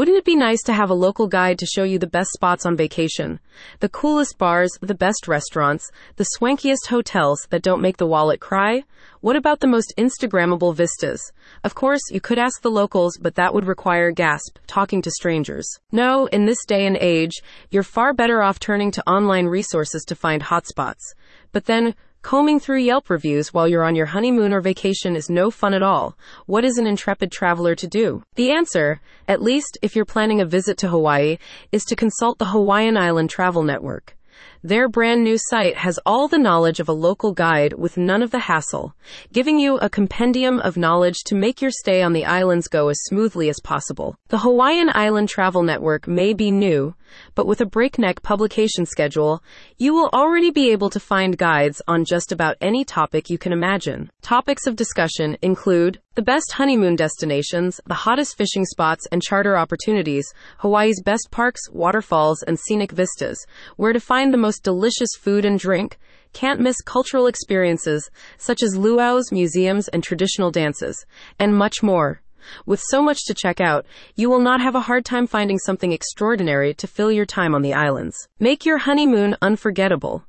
Wouldn't it be nice to have a local guide to show you the best spots on vacation? The coolest bars, the best restaurants, the swankiest hotels that don't make the wallet cry? What about the most Instagrammable vistas? Of course, you could ask the locals, but that would require gasp, talking to strangers. No, in this day and age, you're far better off turning to online resources to find hotspots. But then, Combing through Yelp reviews while you're on your honeymoon or vacation is no fun at all. What is an intrepid traveler to do? The answer, at least if you're planning a visit to Hawaii, is to consult the Hawaiian Island Travel Network. Their brand new site has all the knowledge of a local guide with none of the hassle, giving you a compendium of knowledge to make your stay on the islands go as smoothly as possible. The Hawaiian Island Travel Network may be new, but with a breakneck publication schedule, you will already be able to find guides on just about any topic you can imagine. Topics of discussion include the best honeymoon destinations, the hottest fishing spots and charter opportunities, Hawaii's best parks, waterfalls, and scenic vistas, where to find the most delicious food and drink, can't miss cultural experiences such as luau's, museums, and traditional dances, and much more. With so much to check out, you will not have a hard time finding something extraordinary to fill your time on the islands. Make your honeymoon unforgettable.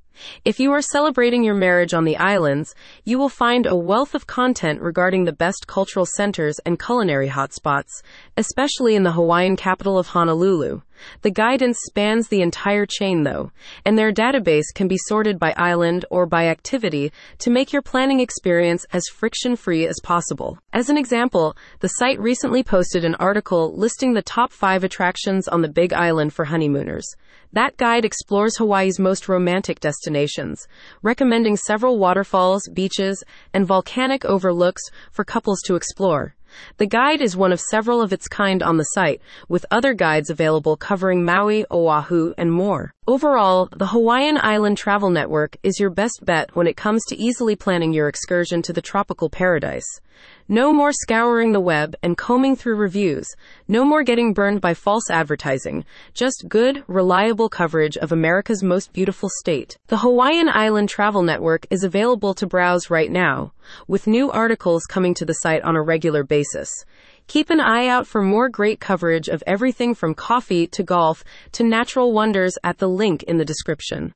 If you are celebrating your marriage on the islands, you will find a wealth of content regarding the best cultural centers and culinary hotspots, especially in the Hawaiian capital of Honolulu. The guidance spans the entire chain, though, and their database can be sorted by island or by activity to make your planning experience as friction free as possible. As an example, the site recently posted an article listing the top five attractions on the Big Island for honeymooners. That guide explores Hawaii's most romantic destinations, recommending several waterfalls, beaches, and volcanic overlooks for couples to explore. The guide is one of several of its kind on the site, with other guides available covering Maui, Oahu, and more. Overall, the Hawaiian Island Travel Network is your best bet when it comes to easily planning your excursion to the tropical paradise. No more scouring the web and combing through reviews. No more getting burned by false advertising. Just good, reliable coverage of America's most beautiful state. The Hawaiian Island Travel Network is available to browse right now, with new articles coming to the site on a regular basis. Keep an eye out for more great coverage of everything from coffee to golf to natural wonders at the link in the description.